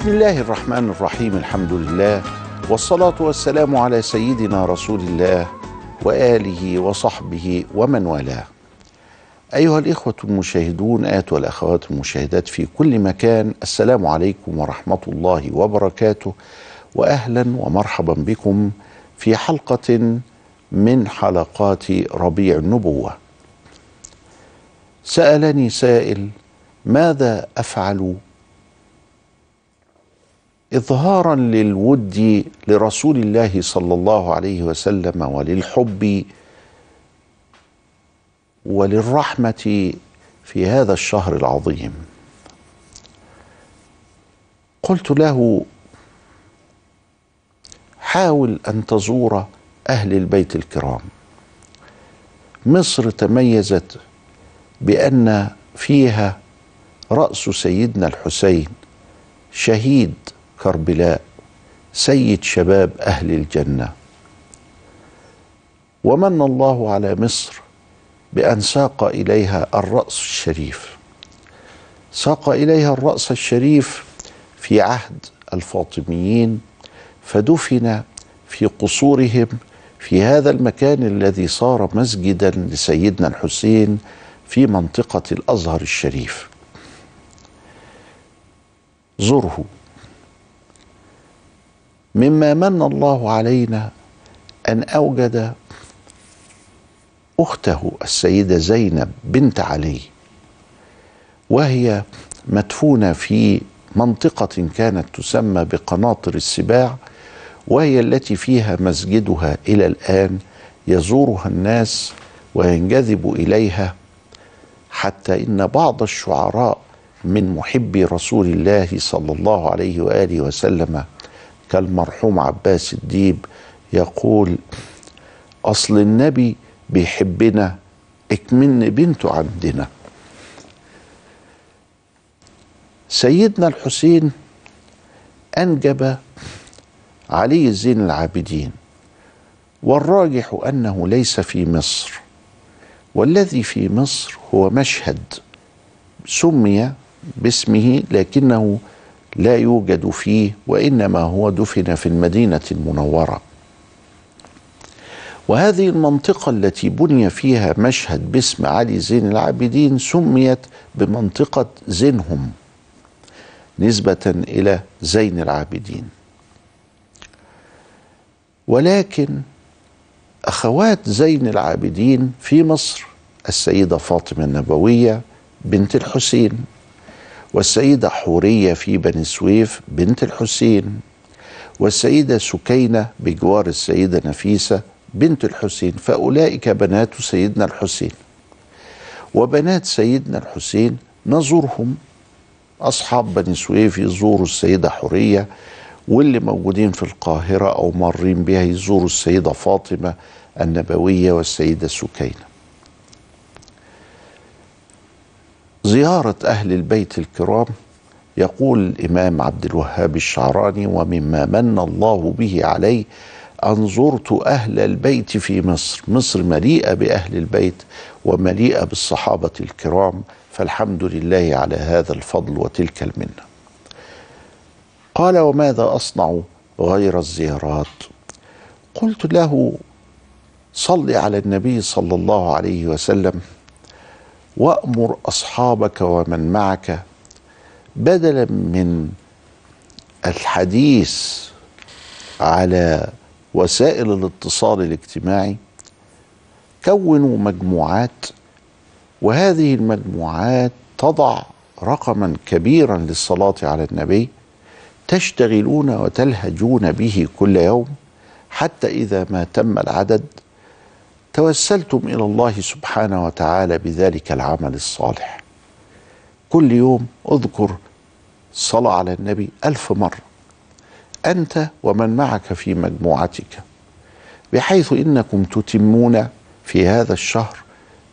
بسم الله الرحمن الرحيم الحمد لله والصلاة والسلام على سيدنا رسول الله وآله وصحبه ومن والاه. أيها الإخوة المشاهدون آت والأخوات المشاهدات في كل مكان السلام عليكم ورحمة الله وبركاته وأهلا ومرحبا بكم في حلقة من حلقات ربيع النبوة. سألني سائل ماذا أفعل إظهارا للود لرسول الله صلى الله عليه وسلم وللحب وللرحمة في هذا الشهر العظيم. قلت له حاول أن تزور أهل البيت الكرام. مصر تميزت بأن فيها رأس سيدنا الحسين شهيد كربلاء سيد شباب أهل الجنة. ومن الله على مصر بأن ساق إليها الرأس الشريف. ساق إليها الرأس الشريف في عهد الفاطميين فدفن في قصورهم في هذا المكان الذي صار مسجدا لسيدنا الحسين في منطقة الأزهر الشريف. زره. مما من الله علينا أن أوجد أخته السيدة زينب بنت علي وهي مدفونة في منطقة كانت تسمى بقناطر السباع وهي التي فيها مسجدها إلى الآن يزورها الناس وينجذب إليها حتى إن بعض الشعراء من محبي رسول الله صلى الله عليه وآله وسلم كالمرحوم عباس الديب يقول أصل النبي بيحبنا اكمن بنته عندنا. سيدنا الحسين أنجب علي زين العابدين والراجح أنه ليس في مصر والذي في مصر هو مشهد سمي باسمه لكنه لا يوجد فيه وإنما هو دفن في المدينة المنورة. وهذه المنطقة التي بني فيها مشهد باسم علي زين العابدين سميت بمنطقة زينهم نسبة إلى زين العابدين. ولكن أخوات زين العابدين في مصر السيدة فاطمة النبوية بنت الحسين والسيدة حورية في بني سويف بنت الحسين والسيدة سكينة بجوار السيدة نفيسة بنت الحسين فأولئك بنات سيدنا الحسين. وبنات سيدنا الحسين نزورهم. أصحاب بني سويف يزوروا السيدة حورية واللي موجودين في القاهرة أو مارين بها يزوروا السيدة فاطمة النبوية والسيدة سكينة. زيارة أهل البيت الكرام يقول الإمام عبد الوهاب الشعراني ومما من الله به علي أن زرت أهل البيت في مصر مصر مليئة بأهل البيت ومليئة بالصحابة الكرام فالحمد لله على هذا الفضل وتلك المنة. قال وماذا أصنع غير الزيارات؟ قلت له صل على النبي صلى الله عليه وسلم وأمر أصحابك ومن معك بدلا من الحديث على وسائل الاتصال الاجتماعي كونوا مجموعات وهذه المجموعات تضع رقما كبيرا للصلاة على النبي تشتغلون وتلهجون به كل يوم حتى إذا ما تم العدد توسلتم إلى الله سبحانه وتعالى بذلك العمل الصالح. كل يوم اذكر صلاة على النبي ألف مرة. أنت ومن معك في مجموعتك. بحيث إنكم تتمون في هذا الشهر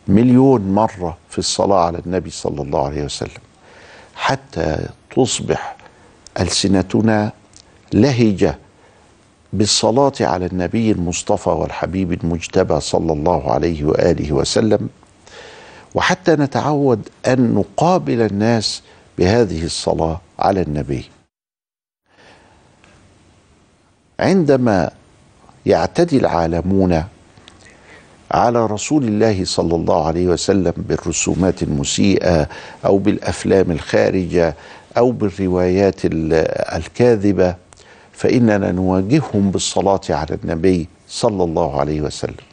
مليون مرة في الصلاة على النبي صلى الله عليه وسلم. حتى تصبح ألسنتنا لهجة بالصلاة على النبي المصطفى والحبيب المجتبى صلى الله عليه وآله وسلم وحتى نتعود أن نقابل الناس بهذه الصلاة على النبي. عندما يعتدي العالمون على رسول الله صلى الله عليه وسلم بالرسومات المسيئة أو بالأفلام الخارجة أو بالروايات الكاذبة فإننا نواجههم بالصلاة على النبي صلى الله عليه وسلم.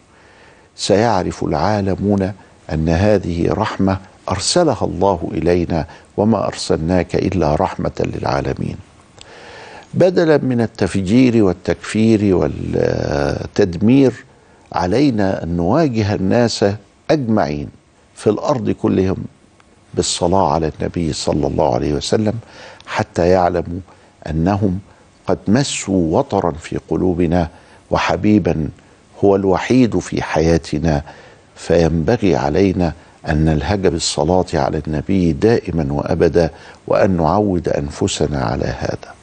سيعرف العالمون أن هذه رحمة أرسلها الله إلينا وما أرسلناك إلا رحمة للعالمين. بدلا من التفجير والتكفير والتدمير علينا أن نواجه الناس أجمعين في الأرض كلهم بالصلاة على النبي صلى الله عليه وسلم حتى يعلموا أنهم قد مسوا وطرا في قلوبنا وحبيبا هو الوحيد في حياتنا فينبغي علينا أن نلهج بالصلاة على النبي دائما وأبدا وأن نعود أنفسنا على هذا.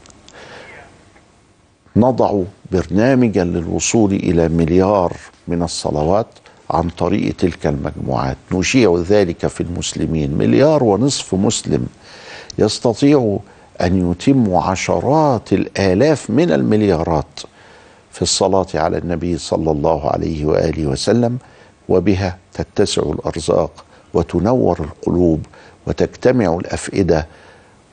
نضع برنامجا للوصول إلى مليار من الصلوات عن طريق تلك المجموعات. نشيع ذلك في المسلمين. مليار ونصف مسلم يستطيع أن يتم عشرات الآلاف من المليارات في الصلاة على النبي صلى الله عليه وآله وسلم وبها تتسع الأرزاق وتنور القلوب وتجتمع الأفئدة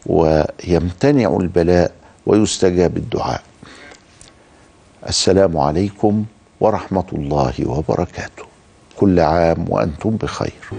ويمتنع البلاء ويستجاب الدعاء. السلام عليكم ورحمة الله وبركاته. كل عام وأنتم بخير.